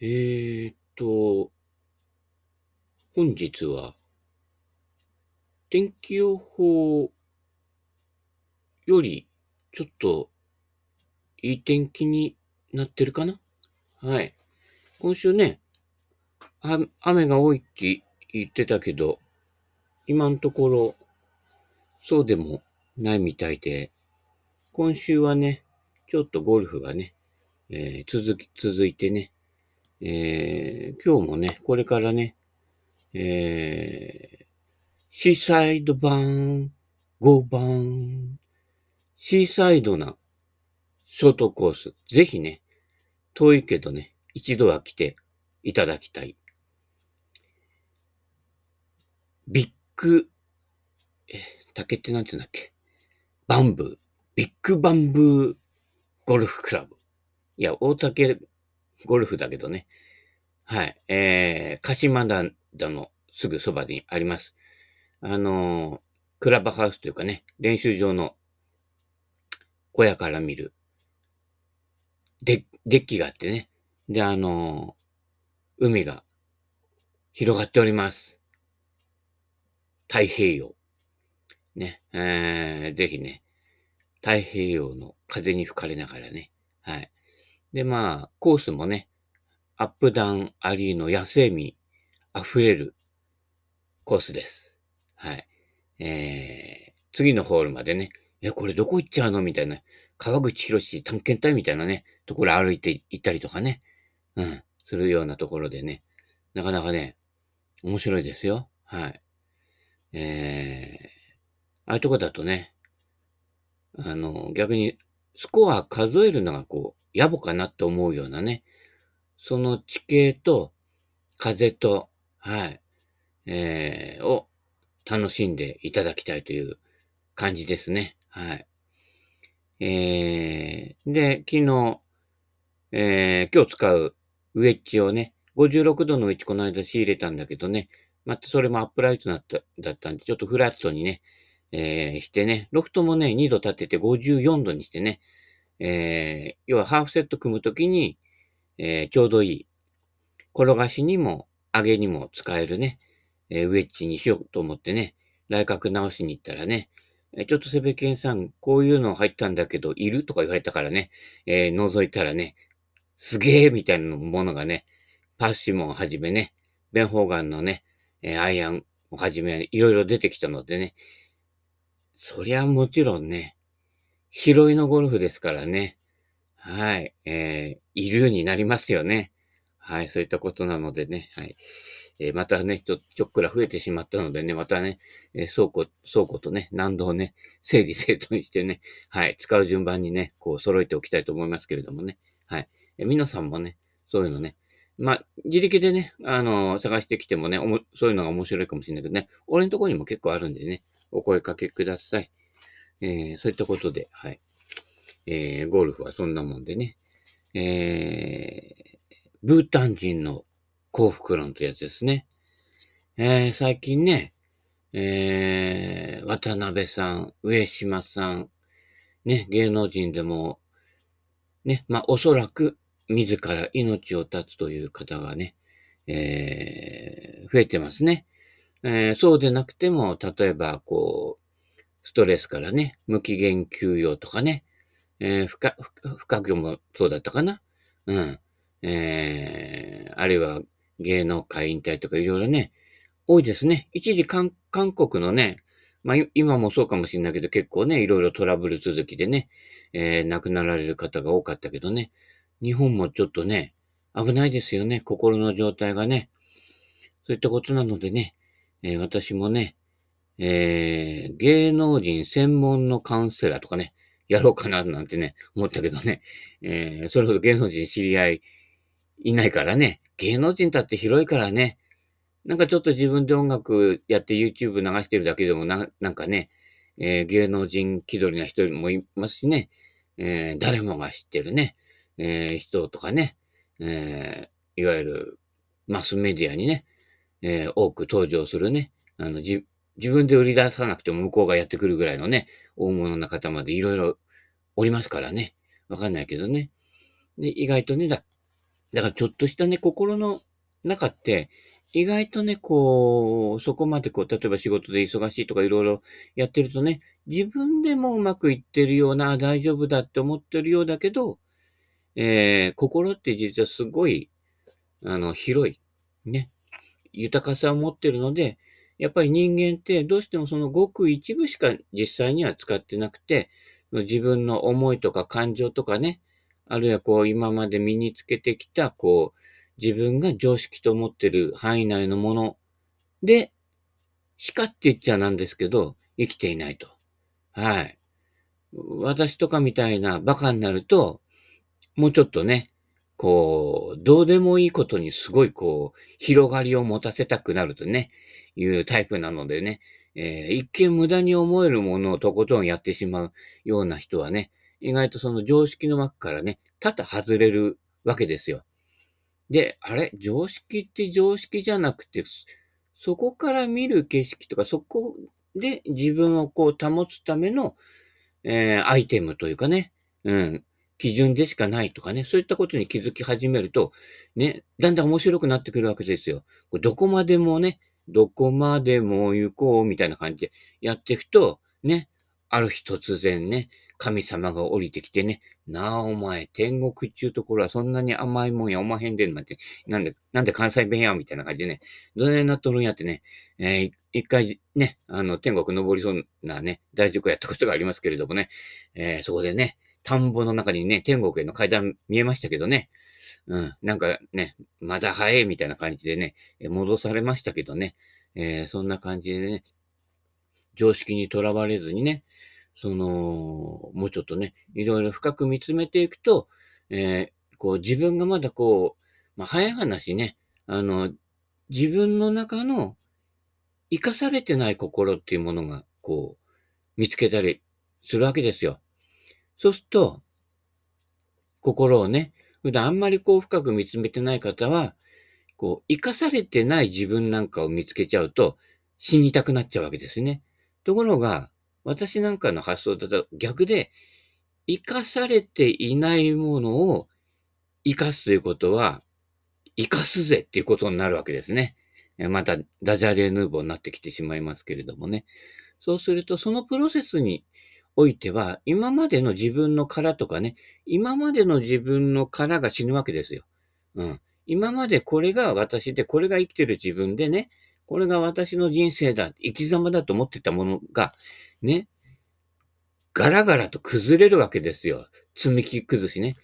えーっと、本日は、天気予報より、ちょっと、いい天気になってるかな？はい。今週ね、雨が多いって言ってたけど、今のところ、そうでもないみたいで、今週はね、ちょっとゴルフがね、えー、続き、続いてね、えー、今日もね、これからね、えー、シーサイド版、5番、シーサイドなショートコース、ぜひね、遠いけどね、一度は来ていただきたい。ビッグ、え、竹ってなんて言うんだっけ？バンブー。ビッグバンブーゴルフクラブ。いや、大竹ゴルフだけどね。はい。えー、鹿島田のすぐそばにあります。あのー、クラブハウスというかね、練習場の小屋から見る、デッキがあってね。で、あのー、海が広がっております。太平洋。ね、えー、ぜひね、太平洋の風に吹かれながらね、はい。で、まあ、コースもね、アップダウンアリーの野生味溢れるコースです。はい。えー、次のホールまでね、え、これどこ行っちゃうの？みたいな、川口博士探検隊みたいなね、ところ歩いて行ったりとかね、うん、するようなところでね、なかなかね、面白いですよ。はい。えー、ああいうとこだとね、あの、逆にスコア数えるのがこう、野暮かなって思うようなね、その地形と風と、はい、えー、を楽しんでいただきたいという感じですね。はい。えー、で、昨日、えー、今日使うウェッジをね、56度のウェッジこの間仕入れたんだけどね、またそれもアップライトだっただったんで、ちょっとフラットにね、えー、してね、ロフトもね、2度立てて54度にしてね、えー、要はハーフセット組むときに、えー、ちょうどいい、転がしにも上げにも使えるね、えー、ウェッジにしようと思ってね、来角直しに行ったらね、えちょっとセベケンさん、こういうの入ったんだけど、いるとか言われたからね、えー、覗いたらね、すげえみたいなものがね、パッシモンをはじめね、ベンホーガンのね、えー、アイアンをはじめ、いろいろ出てきたのでね、そりゃもちろんね、広いのゴルフですからね。はい。えー、いるようになりますよね。はい。そういったことなのでね。はい。えー、またね、ちょ、ちょっくら増えてしまったのでね、またね、えー、倉庫、倉庫とね、難度をね、整理整頓してね、はい。使う順番にね、こう揃えておきたいと思いますけれどもね。はい。えー、皆さんもね、そういうのね、まあ、自力でね、あのー、探してきてもね、おも、そういうのが面白いかもしれないけどね、俺のところにも結構あるんでね、お声かけください。えー、そういったことで、はい。えー、ゴルフはそんなもんでね。えー、ブータン人の幸福論というやつですね。えー、最近ね、えー、渡辺さん、上島さん、ね、芸能人でも、ね、まあ、おそらく、自ら命を絶つという方がね、えー、増えてますね。えー、そうでなくても、例えば、こう、ストレスからね、無期限休養とかね、えー、不可、不可業もそうだったかなうん。えー、あるいは芸能界引退とかいろいろね、多いですね。一時韓国のね、まあ今もそうかもしれないけど結構ね、いろいろトラブル続きでね、えー、亡くなられる方が多かったけどね、日本もちょっとね、危ないですよね、心の状態がね。そういったことなのでね、えー、私もね、えー、芸能人専門のカウンセラーとかね、やろうかななんてね、思ったけどね、えー、それほど芸能人知り合いいないからね、芸能人だって広いからね、なんかちょっと自分で音楽やって YouTube 流してるだけでもな、なんかね、えー、芸能人気取りな人もいますしね、えー、誰もが知ってるね、えー、人とかね、えー、いわゆるマスメディアにね、えー、多く登場するね、あの、じ、自分で売り出さなくても向こうがやってくるぐらいのね、大物な方までいろいろおりますからね。わかんないけどね。で、意外とね、だ、だからちょっとしたね、心の中って、意外とね、こう、そこまでこう、例えば仕事で忙しいとかいろいろやってるとね、自分でもうまくいってるような、大丈夫だって思ってるようだけど、えー、心って実はすごい、あの、広い、ね、豊かさを持ってるので、やっぱり人間ってどうしてもそのごく一部しか実際には使ってなくて、自分の思いとか感情とかね、あるいはこう今まで身につけてきた、こう、自分が常識と思ってる範囲内のもので、しかって言っちゃなんですけど、生きていないと。はい。私とかみたいなバカになると、もうちょっとね、こう、どうでもいいことにすごいこう、広がりを持たせたくなるとね、いうタイプなのでね、えー、一見無駄に思えるものをとことんやってしまうような人はね、意外とその常識の枠からね、多々外れるわけですよ。で、あれ？常識って常識じゃなくて、そこから見る景色とか、そこで自分をこう保つための、えー、アイテムというかね、うん、基準でしかないとかね、そういったことに気づき始めると、ね、だんだん面白くなってくるわけですよ。どこまでもね、どこまでも行こうみたいな感じでやっていくと、ね、ある日突然ね、神様が降りてきてね、なあお前、天国っちゅうところはそんなに甘いもんやおまへんでんなんて、なんで、なんで関西弁やみたいな感じでね、どないなっとるんやってね、えー、一回ね、あの、天国登りそうなね、大事故やったことがありますけれどもね、えー、そこでね、田んぼの中にね、天国への階段見えましたけどね、うん、なんかね、まだ早いみたいな感じでね、戻されましたけどね、えー、そんな感じでね、常識にとらわれずにね、その、もうちょっとね、いろいろ深く見つめていくと、えー、こう自分がまだこう、まあ、早い話ね、あの、自分の中の生かされてない心っていうものが、こう、見つけたりするわけですよ。そうすると、心をね、普段あんまりこう深く見つめてない方は、こう、生かされてない自分なんかを見つけちゃうと、死にたくなっちゃうわけですね。ところが、私なんかの発想だと逆で、生かされていないものを生かすということは、生かすぜっていうことになるわけですね。また、ダジャレヌーボーになってきてしまいますけれどもね。そうすると、そのプロセスにおいては、今までの自分の殻とかね、今までの自分の殻が死ぬわけですよ。うん。今までこれが私で、これが生きてる自分でね、これが私の人生だ、生き様だと思ってたものが、ね、ガラガラと崩れるわけですよ。積み木崩しね。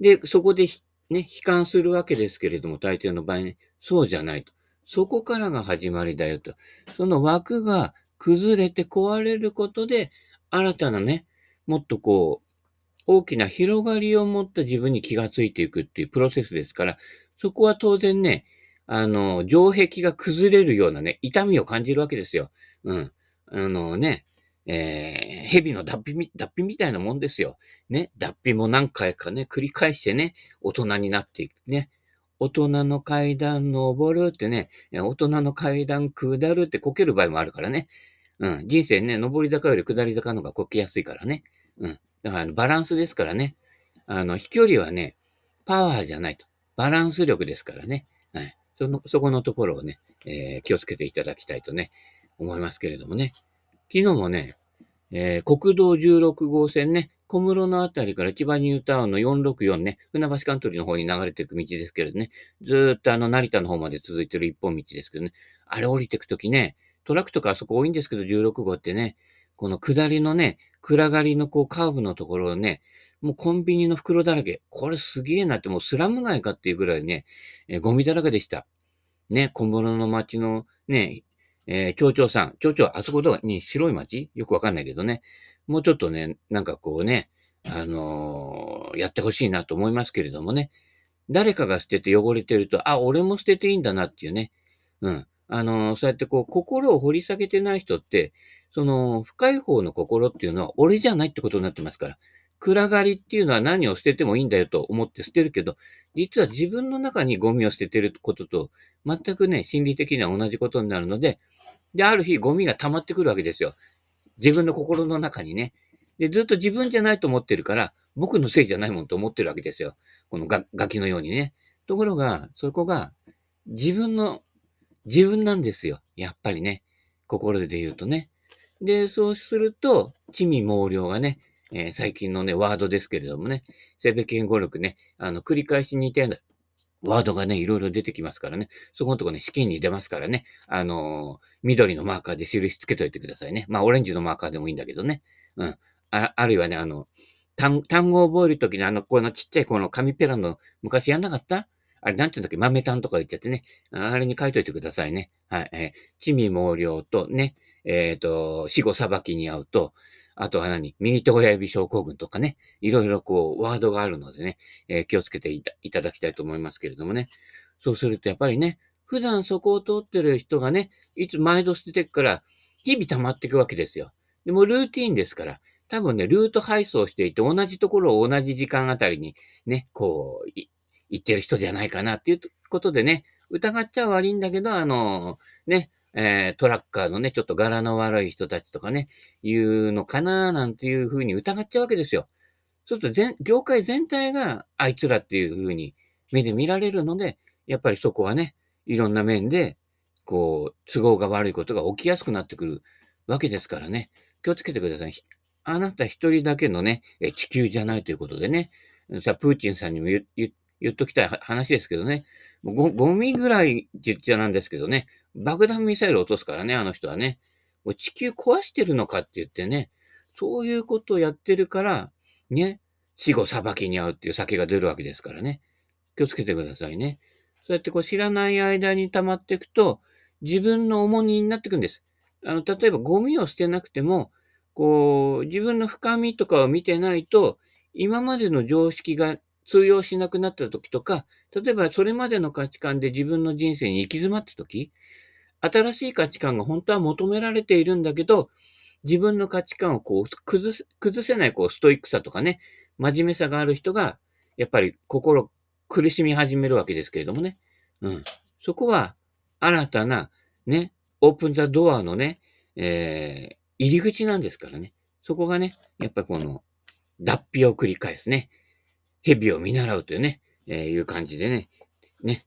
で、そこでね、悲観するわけですけれども、大抵の場合ね、そうじゃないと。そこからが始まりだよと。その枠が崩れて壊れることで、新たなね、もっとこう、大きな広がりを持った自分に気がついていくっていうプロセスですから、そこは当然ね、あの、城壁が崩れるようなね、痛みを感じるわけですよ。うん。あのね、えー、蛇の脱皮み、脱皮みたいなもんですよ。ね、脱皮も何回かね、繰り返してね、大人になっていくね。大人の階段登るってね、大人の階段下るってこける場合もあるからね。うん。人生ね、上り坂より下り坂の方がこけやすいからね。うん。だからバランスですからね。あの、飛距離はね、パワーじゃないと。バランス力ですからね。はい。その、そこのところをね、えー、気をつけていただきたいとね、思いますけれどもね。昨日もね、えー、国道16号線ね、小室のあたりから千葉ニュータウンの464ね、船橋カントリーの方に流れていく道ですけれどね、ずーっとあの成田の方まで続いてる一本道ですけどね、あれ降りていくときね、トラックとかあそこ多いんですけど、16号ってね、この下りのね、暗がりのこうカーブのところをね、もうコンビニの袋だらけ。これすげえなって、もうスラム街かっていうぐらいね、えー、ゴミだらけでした。ね、小室の街のね、えー、町長さん。町長、あそことに白い町？よくわかんないけどね。もうちょっとね、なんかこうね、あのー、やってほしいなと思いますけれどもね。誰かが捨てて汚れてると、あ、俺も捨てていいんだなっていうね。うん。あの、そうやってこう、心を掘り下げてない人って、その、深い方の心っていうのは、俺じゃないってことになってますから。暗がりっていうのは何を捨ててもいいんだよと思って捨てるけど、実は自分の中にゴミを捨ててることと、全くね、心理的には同じことになるので、で、ある日ゴミが溜まってくるわけですよ。自分の心の中にね。で、ずっと自分じゃないと思ってるから、僕のせいじゃないもんと思ってるわけですよ。このガガキのようにね。ところが、そこが自分の、自分なんですよ。やっぱりね。心で言うとね。で、そうすると、地味猛量がね、えー、最近のね、ワードですけれどもね、性別言語力ね、あの、繰り返し似たようなワードがね、いろいろ出てきますからね。そこのとこね、試験に出ますからね。あのー、緑のマーカーで印つけといてくださいね。まあ、オレンジのマーカーでもいいんだけどね。うん。ああるいはね、あの、単語を覚えるときに、あの、このちっちゃいこの紙ペラの、昔やんなかったあれ、なんて言うんだっけ？豆炭とか言っちゃってね。あれに書いといてくださいね。はい。えー、地味猛量とね、えっ、ー、と、死後裁きに合うと、あとは何？右手親指症候群とかね。いろいろこう、ワードがあるのでね、えー、気をつけていただきたいと思いますけれどもね。そうするとやっぱりね、普段そこを通ってる人がね、いつ毎度捨ててくから、日々溜まっていくわけですよ。でもルーティーンですから、多分ね、ルート配送していて、同じところを同じ時間あたりにね、こう、行ってる人じゃないかなっていうことでね、疑っちゃ悪いんだけど、あの、ね、えー、トラッカーのね、ちょっと柄の悪い人たちとかね、言うのかななんていうふうに疑っちゃうわけですよ。そうすると全、業界全体があいつらっていうふうに目で見られるので、やっぱりそこはね、いろんな面で、こう、都合が悪いことが起きやすくなってくるわけですからね。気をつけてください。あなた一人だけのね、地球じゃないということでね。さあ、プーチンさんにも言言っときたい話ですけどね。ゴミぐらいって言っちゃなんですけどね。爆弾ミサイル落とすからね、あの人はね。地球壊してるのかって言ってね。そういうことをやってるから、ね。死後裁きに遭うっていう酒が出るわけですからね。気をつけてくださいね。そうやってこう知らない間に溜まっていくと、自分の重荷になっていくんです。あの、例えばゴミを捨てなくても、こう、自分の深みとかを見てないと、今までの常識が通用しなくなった時とか、例えばそれまでの価値観で自分の人生に行き詰まった時、新しい価値観が本当は求められているんだけど、自分の価値観をこう崩す崩せないこうストイックさとかね、真面目さがある人が、やっぱり心苦しみ始めるわけですけれどもね。うん。そこは新たなね、オープンザドアのね、えー、入り口なんですからね。そこがね、やっぱこの脱皮を繰り返すね。蛇を見習うというね、えー、いう感じでね、ね、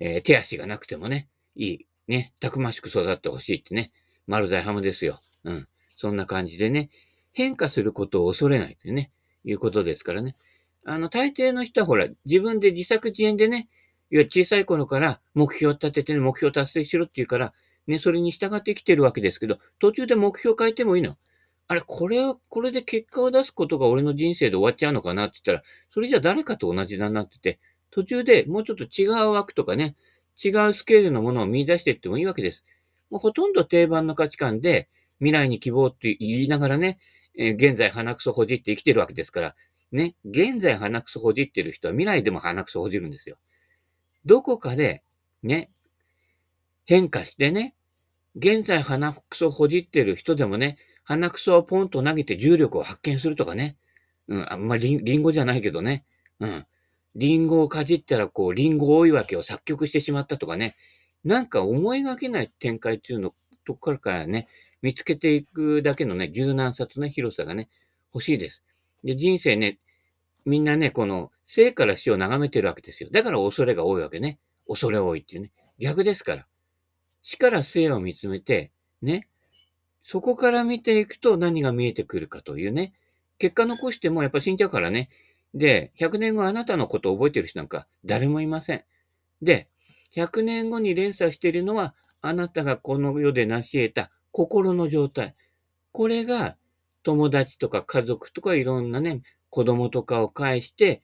えー、手足がなくてもね、いい、ね、たくましく育ってほしいってね、丸大ハムですよ。うん。そんな感じでね、変化することを恐れないというね、いうことですからね。あの、大抵の人はほら、自分で自作自演でね、いや、小さい頃から目標を立ててね、目標達成しろって言うから、ね、それに従って生きてるわけですけど、途中で目標変えてもいいの。あれ、これを、これで結果を出すことが俺の人生で終わっちゃうのかな？って言ったら、それじゃ誰かと同じだなってて、途中でもうちょっと違う枠とかね、違うスケールのものを見出していってもいいわけです。もうほとんど定番の価値観で、未来に希望って言いながらね、えー、現在鼻くそほじって生きてるわけですから、ね、現在鼻くそほじってる人は未来でも鼻くそほじるんですよ。どこかで、ね、変化してね、現在鼻くそほじってる人でもね、鼻くそをポンと投げて重力を発見するとかね。うん、あんまりリンゴじゃないけどね。うん。リンゴをかじったら、こう、リンゴ追い分けを作曲してしまったとかね。なんか思いがけない展開っていうのところからね、見つけていくだけのね、柔軟さとね、広さがね、欲しいです。で、人生ね、みんなね、この生から死を眺めてるわけですよ。だから恐れが多いわけね。恐れ多いっていうね。逆ですから。死から生を見つめて、ね、そこから見ていくと何が見えてくるかというね。結果残してもやっぱ死んじゃうからね。で、100年後あなたのことを覚えてる人なんか誰もいません。で、100年後に連鎖しているのはあなたがこの世で成し得た心の状態。これが友達とか家族とかいろんなね、子供とかを介して、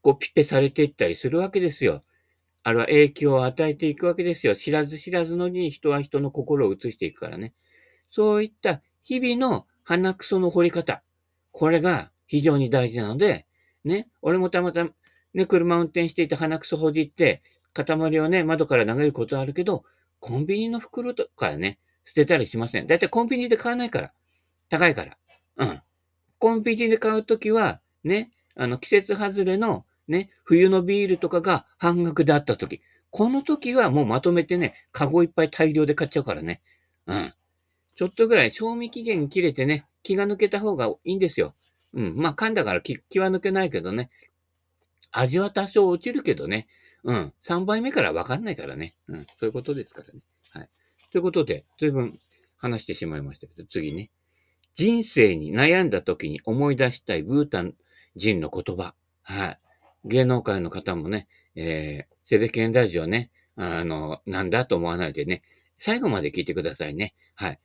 こうピペされていったりするわけですよ。あれは影響を与えていくわけですよ。知らず知らずのに人は人の心を移していくからね。そういった日々の鼻くその掘り方。これが非常に大事なので、ね、俺もたまた、ね、車運転していて鼻くそほじって、塊をね、窓から投げることあるけど、コンビニの袋とかね、捨てたりしません。だいたいコンビニで買わないから。高いから。うん。コンビニで買うときは、ね、あの、季節外れの、ね、冬のビールとかが半額であったとき。この時はもうまとめてね、カゴいっぱい大量で買っちゃうからね。うん。ちょっとぐらい賞味期限切れてね、気が抜けた方がいいんですよ。うん。まあ、噛んだから気気は抜けないけどね。味は多少落ちるけどね。うん。3倍目からわかんないからね。うん。そういうことですからね。はい。ということで、随分話してしまいましたけど、次ね。人生に悩んだ時に思い出したいブータン人の言葉。はい。芸能界の方もね、えー、セベケンラジオね、あの、なんだと思わないでね、最後まで聞いてくださいね。はい。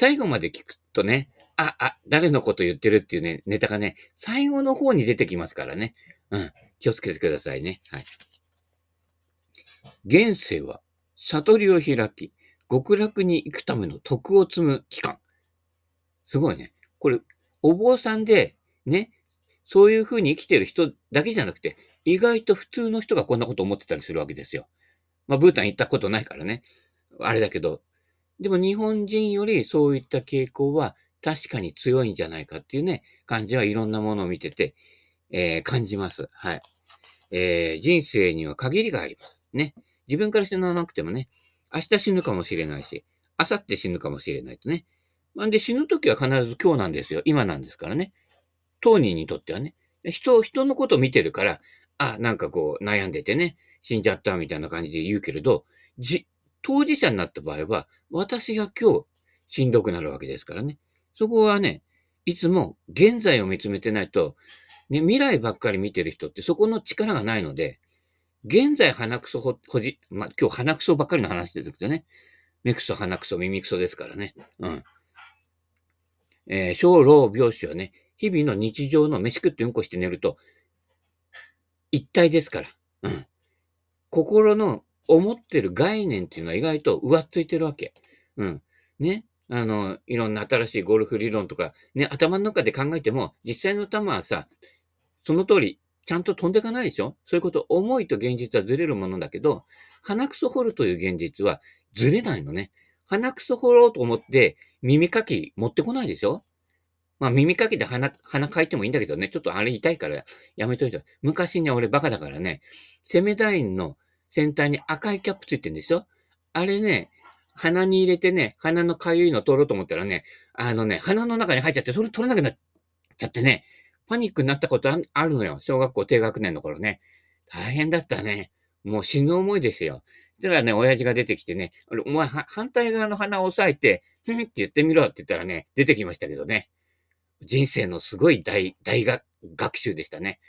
最後まで聞くとね、あ、あ、誰のこと言ってるっていうね、ネタがね、最後の方に出てきますからね。うん。気をつけてくださいね。はい。現世は悟りを開き、極楽に行くための徳を積む期間。すごいね。これ、お坊さんで、ね、そういう風に生きてる人だけじゃなくて、意外と普通の人がこんなこと思ってたりするわけですよ。まあ、ブータン行ったことないからね。あれだけど。でも日本人よりそういった傾向は確かに強いんじゃないかっていうね、感じはいろんなものを見てて、えー、感じます。はい。えー、人生には限りがあります。ね。自分から死ななくてもね、明日死ぬかもしれないし、明後日死ぬかもしれないとね。なんで死ぬときは必ず今日なんですよ。今なんですからね。当人にとってはね。人、人のことを見てるから、あ、なんかこう悩んでてね、死んじゃったみたいな感じで言うけれど、じ、当事者になった場合は、私が今日しんどくなるわけですからね。そこはね、いつも現在を見つめてないと、ね、未来ばっかり見てる人ってそこの力がないので、現在鼻くそほ、ほじ、まあ、今日鼻くそばっかりの話ですけどね。目くそ、鼻くそ、耳くそですからね。うん。えー、小老病死はね、日々の日常の飯食ってうんこして寝ると、一体ですから。うん。心の思ってる概念っていうのは意外と上っついてるわけ。うん。ね。あの、いろんな新しいゴルフ理論とか、ね、頭の中で考えても、実際の球はさ、その通り、ちゃんと飛んでいかないでしょ？そういうこと、思いと現実はずれるものだけど、鼻くそ掘るという現実はずれないのね。鼻くそ掘ろうと思って耳かき持ってこないでしょ？まあ耳かきで鼻、鼻かいてもいいんだけどね、ちょっとあれ痛いからやめといて。昔ね、俺バカだからね、セメダインの先端に赤いキャップついてるんでしょ？あれね、鼻に入れてね、鼻のかゆいの取ろうと思ったらね、あのね、鼻の中に入っちゃって、それ取れなくなっちゃってね、パニックになったことあるのよ。小学校低学年の頃ね。大変だったね。もう死ぬ思いですよ。そしたらね、親父が出てきてね、お前反対側の鼻を押さえて、ふんって言ってみろって言ったらね、出てきましたけどね。人生のすごい大、大学、学習でしたね。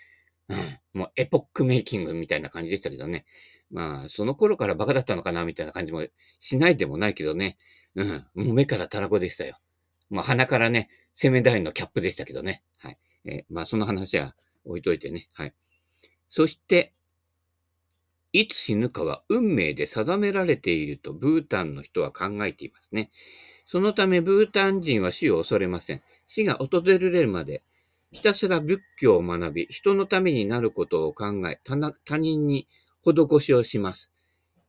うん。もうエポックメイキングみたいな感じでしたけどね。まあ、その頃からバカだったのかなみたいな感じもしないでもないけどね。うん。もう目からたらこでしたよ。まあ、鼻からね、攻め台のキャップでしたけどね。はい。えー、まあ、その話は置いといてね。はい。そして、いつ死ぬかは運命で定められているとブータンの人は考えていますね。そのためブータン人は死を恐れません。死が訪れるまで、ひたすら仏教を学び、人のためになることを考え、他人に施しをします。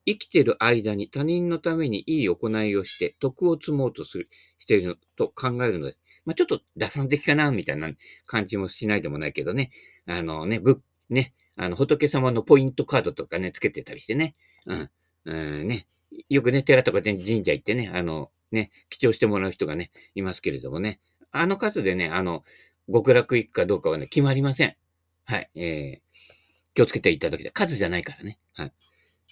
生きてる間に他人のためにいい行いをして、徳を積もうとする、していると考えるのです。まあ、ちょっと打算的かな、みたいな感じもしないでもないけどね。あのね、ぶ、ね、あの、仏様のポイントカードとかね、つけてたりしてね。うん。うん、ね。よくね、寺とか神社行ってね、あの、ね、記帳してもらう人がね、いますけれどもね。あの数でね、あの、極楽行くかどうかはね、決まりません。はい。えー、気をつけていただきたい。数じゃないからね。はい。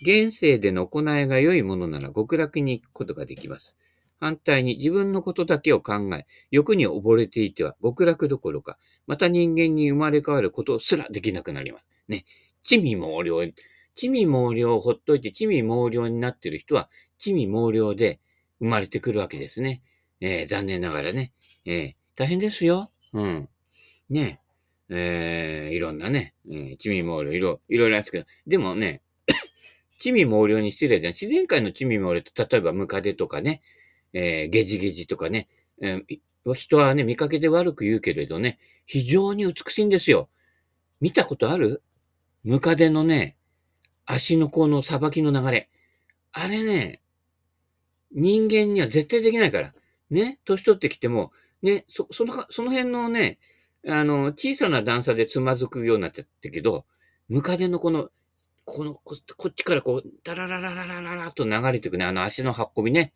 現世での行いが良いものなら極楽に行くことができます。反対に自分のことだけを考え、欲に溺れていては極楽どころか、また人間に生まれ変わることすらできなくなります。ね。地味猛量。地味猛量をほっといて地味猛量になっている人は、地味猛量で生まれてくるわけですね。えー、残念ながらね。えー、大変ですよ。うん。ねえー、いろんなね、えー、地味猛量、いろ、いろいろあるんですけど、でもね、地味猛量に失礼で、自然界の地味猛量と、例えばムカデとかね、えー、ゲジゲジとかね、えー、人はね、見かけで悪く言うけれどね、非常に美しいんですよ。見たことある？ムカデのね、足の甲のさばきの流れ。あれね、人間には絶対できないから。ね、年取ってきても、ね、そ、その、その辺のね、あの、小さな段差でつまずくようになってたけど、ムカデのこの、この、こっちからこう、ダラララララララと流れていくね、あの足の運びね。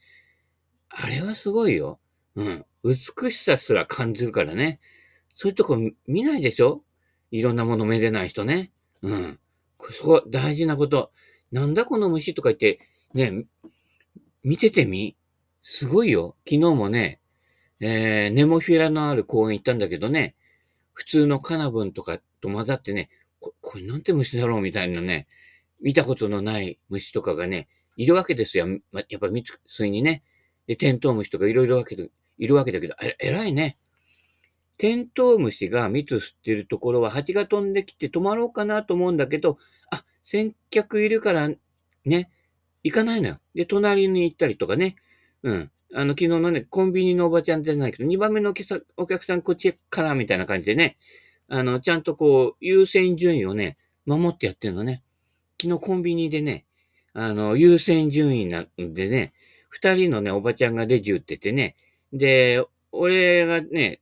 あれはすごいよ。うん。美しさすら感じるからね。そういうとこ見ないでしょ？いろんなものめでない人ね。うん。そこ、大事なこと。なんだこの虫とか言って、ね、見ててみ？すごいよ。昨日もね、えー、ネモフィラのある公園行ったんだけどね、普通のカナブンとかと混ざってね、ここれなんて虫だろうみたいなね、見たことのない虫とかがね、いるわけですよ。ま、やっぱ蜜水にね。で、テントウムシとかいろいろわけで、いるわけだけど、え、偉いね。テントウムシが蜜吸ってるところは蜂が飛んできて止まろうかなと思うんだけど、あ、先客いるからね、行かないのよ。で、隣に行ったりとかね。うん。あの、昨日のね、コンビニのおばちゃんじゃないけど、2番目のお客さんこっちからみたいな感じでね、あの、ちゃんとこう、優先順位をね、守ってやってるのね。昨日コンビニでね、あの、優先順位なんでね、二人のね、おばちゃんがレジ打っててね、で、俺がね、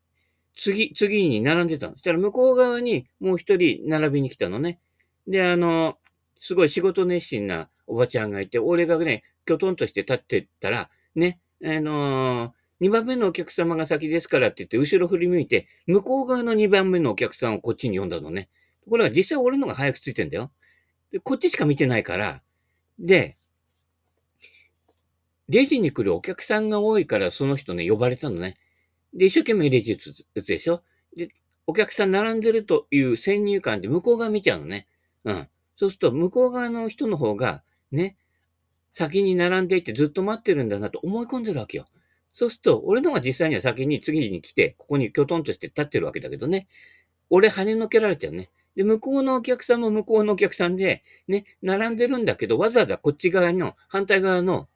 次、次に並んでたの。そしたら向こう側にもう一人並びに来たのね。で、あの、すごい仕事熱心なおばちゃんがいて、俺がね、きょとんとして立ってったら、ね、あのー、2番目のお客様が先ですからって言って、後ろ振り向いて、向こう側の2番目のお客さんをこっちに呼んだのね。とこれは実際俺のが早くついてんだよ。で、こっちしか見てないから、で、レジに来るお客さんが多いから、その人ね、呼ばれたのね。で、一生懸命レジ打つ打つでしょで、お客さん並んでるという先入観で向こう側見ちゃうのね。うん。そうすると、向こう側の人の方が、ね、先に並んでいてずっと待ってるんだなと思い込んでるわけよ。そうすると、俺のが実際には先に次に来て、ここにきょとんとして立ってるわけだけどね。俺跳ねのけられちゃうね。で、向こうのお客さんも向こうのお客さんで、ね、並んでるんだけど、わざわざこっち側の、反対側の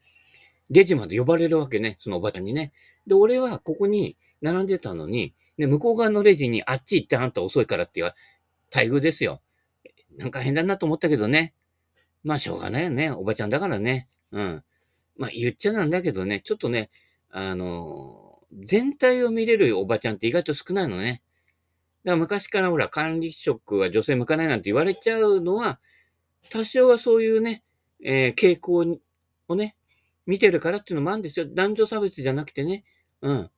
レジまで呼ばれるわけね、そのおばちゃんにね。で、俺はここに並んでたのに、ね、向こう側のレジにあっち行ってあんた遅いからっていう待遇ですよ。なんか変だなと思ったけどね。まあしょうがないよね。おばちゃんだからね。うん。まあ言っちゃなんだけどね、ちょっとね、あの、全体を見れるおばちゃんって意外と少ないのね。だから昔からほら、管理職は女性向かないなんて言われちゃうのは、多少はそういうね、えー、傾向をね、見てるからっていうのもあるんですよ。男女差別じゃなくてね。うん。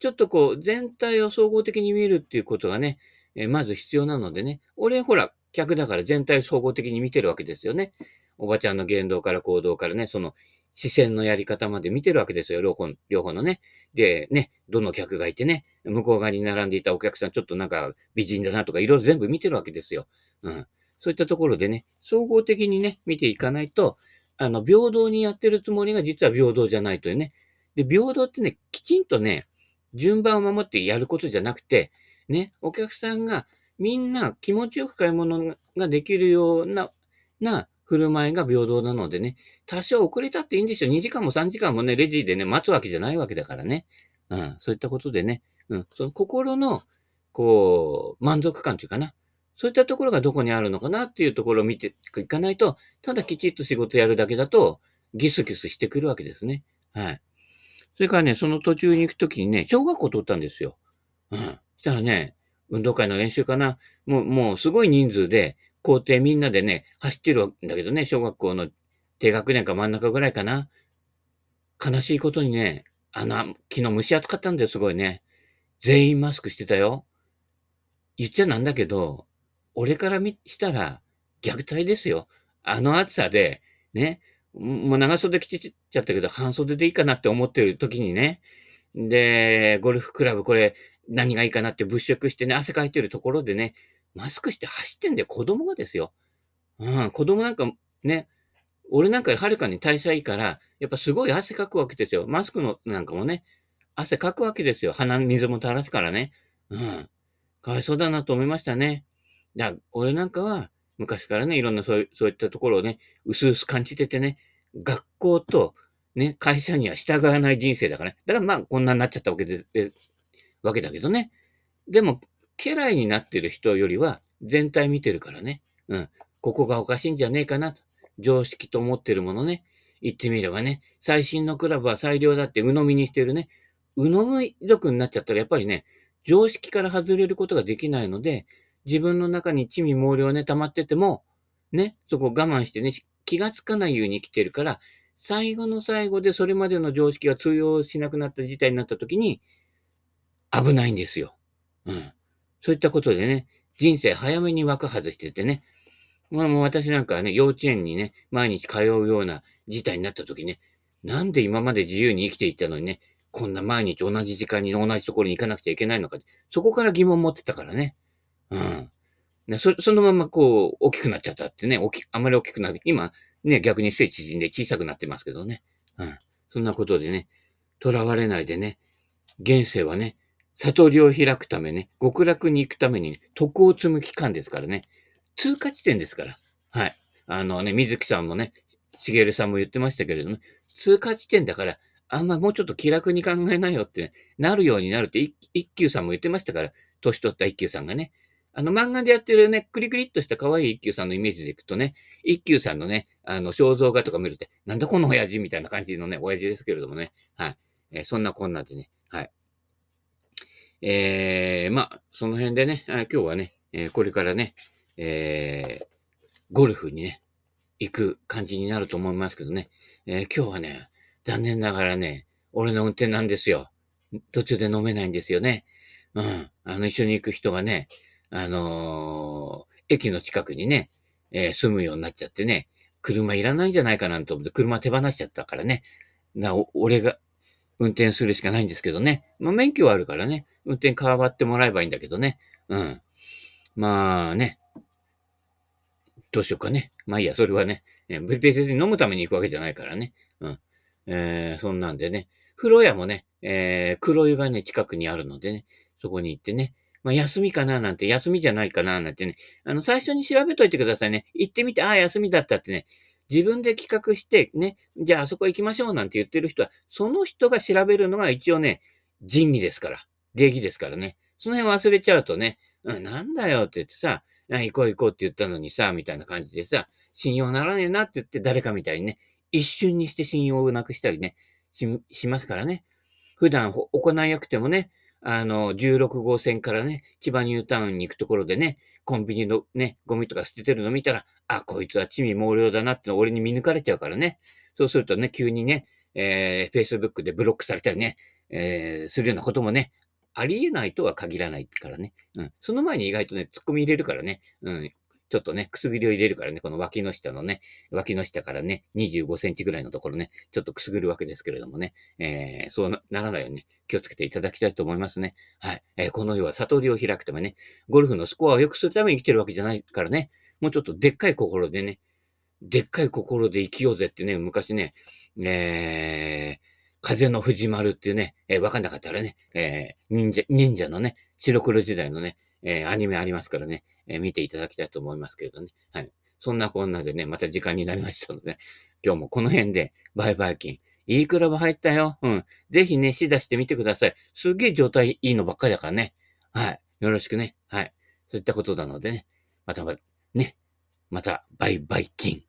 ちょっとこう、全体を総合的に見るっていうことがね、えー、まず必要なのでね。俺、ほら、客だから全体総合的に見てるわけですよね。おばちゃんの言動から行動からね、その視線のやり方まで見てるわけですよ、両方、両方のね。で、ね、どの客がいてね、向こう側に並んでいたお客さん、ちょっとなんか美人だなとか、いろいろ全部見てるわけですよ。うん。そういったところでね、総合的にね、見ていかないと、あの、平等にやってるつもりが実は平等じゃないというね。で、平等ってね、きちんとね、順番を守ってやることじゃなくて、ね、お客さんがみんな気持ちよく買い物ができるような、な振る舞いが平等なのでね、多少遅れたっていいんですよ。2時間も3時間もね、レジでね、待つわけじゃないわけだからね。うん、そういったことでね、うん、その心の、こう、満足感というかな。そういったところがどこにあるのかなっていうところを見ていかないと、ただきちっと仕事やるだけだと、ギスギスしてくるわけですね。はい。それからね、その途中に行くときにね、小学校通ったんですよ。うん。したらね、運動会の練習かな。もう、もうすごい人数で、校庭みんなでね、走ってるんだけどね、小学校の低学年か真ん中ぐらいかな。悲しいことにね、あの、昨日蒸し暑かったんだよ、すごいね。全員マスクしてたよ。言っちゃなんだけど、俺から見したら虐待ですよ。あの暑さで、ね、もう長袖着ちゃったけど、半袖でいいかなって思ってる時にね、で、ゴルフクラブこれ何がいいかなって物色してね、汗かいてるところでね、マスクして走ってんだよ、子供がですよ。うん、子供なんかね、俺なんかはるかに代謝いいから、やっぱすごい汗かくわけですよ。マスクのなんかもね、汗かくわけですよ。鼻水も垂らすからね。うん。かわいそうだなと思いましたね。だ俺なんかは、昔からね、いろんなそうそういったところをね、薄々感じててね、学校とね、会社には従わない人生だからね。だからまあ、こんなになっちゃったわけで、えわけだけどね。でも、家来になってる人よりは全体見てるからね。うん。ここがおかしいんじゃねえかなと。常識と思ってるものね。言ってみればね。最新のクラブは最良だって鵜呑みにしてるね。鵜呑み族になっちゃったらやっぱりね、常識から外れることができないので、自分の中に地味毛量ね、溜まってても、ね、そこ我慢してね、気がつかないように生きてるから、最後の最後でそれまでの常識が通用しなくなった事態になった時に、危ないんですよ。うん。そういったことでね、人生早めに枠外しててね、まあもう私なんかね、幼稚園にね、毎日通うような事態になった時ね、なんで今まで自由に生きていたのにね、こんな毎日同じ時間に同じところに行かなくちゃいけないのか。そこから疑問持ってたからね。うん。ね、そそのままこう、大きくなっちゃったってね、大きあまり大きくなる。今、ね、逆に背縮んで小さくなってますけどね。うん。そんなことでね、囚われないでね、現世はね、悟りを開くためね、極楽に行くために、ね、徳を積む期間ですからね、通過地点ですから。はい。あのね、水木さんもね、しげるさんも言ってましたけれども、ね、通過地点だから、あんまもうちょっと気楽に考えなよって、ね、なるようになるって、一休さんも言ってましたから、年取った一休さんがね。あの漫画でやってるね、クリクリっとした可愛い一休さんのイメージでいくとね、一休さんのね、あの肖像画とか見ると、なんだこの親父みたいな感じのね、親父ですけれどもね。はい。えー、そんなこんなでね、えー、まあ、その辺でね、今日はね、え、これからね、えー、ゴルフにね、行く感じになると思いますけどね。えー、今日はね、残念ながらね、俺の運転なんですよ。途中で飲めないんですよね。うん。あの、一緒に行く人がね、あのー、駅の近くにね、えー、住むようになっちゃってね、車いらないんじゃないかなと思って、車手放しちゃったからね。な、俺が運転するしかないんですけどね。まあ、免許はあるからね、運転変わってもらえばいいんだけどね。うん。まあね、どうしようかね。まあいいや、それはね、別に飲むために行くわけじゃないからね。うん。えー、そんなんでね。風呂屋もね、えー、黒湯がね、近くにあるのでね、そこに行ってね、まあ、休みかななんて、休みじゃないかななんてね、あの、最初に調べといてくださいね。行ってみて、ああ、休みだったってね、自分で企画して、ね、じゃああそこ行きましょうなんて言ってる人は、その人が調べるのが一応ね、仁義ですから、礼儀ですからね。その辺忘れちゃうとね、うん、なんだよって言ってさ、行こう行こうって言ったのにさ、みたいな感じでさ、信用ならねえなって言って誰かみたいにね、一瞬にして信用をなくしたりね、し、しますからね。普段行いなくてもね、あの、16号線からね、千葉ニュータウンに行くところでね、コンビニのね、ゴミとか捨ててるの見たら、あ、こいつは地味猛量だなっての俺に見抜かれちゃうからね。そうするとね、急にね、えー、Facebook でブロックされたりね、えー、するようなこともね、ありえないとは限らないからね。うん。その前に意外とね、突っ込み入れるからね。うん。ちょっとね、くすぐりを入れるからね、この脇の下のね、脇の下からね、25センチぐらいのところね、ちょっとくすぐるわけですけれどもね、えー、そうならないように、ね、気をつけていただきたいと思いますね。はい。えー、この世は悟りを開くためね、ゴルフのスコアを良くするために生きてるわけじゃないからね、もうちょっとでっかい心でね、でっかい心で生きようぜってね、昔ね、えー、風の藤丸っていうね、えー、わかんなかったらね、えー、忍者、忍者のね、白黒時代のね、えー、アニメありますからね、えー、見ていただきたいと思いますけれどね。はい。そんなこんなでね、また時間になりましたので、ね今日もこの辺で、バイバイ金。いいクラブ入ったよ。うん。ぜひね、し出してみてください。すげえ状態いいのばっかりだからね。はい。よろしくね。はい。そういったことなのでね。また、ね。また、バイバイ金。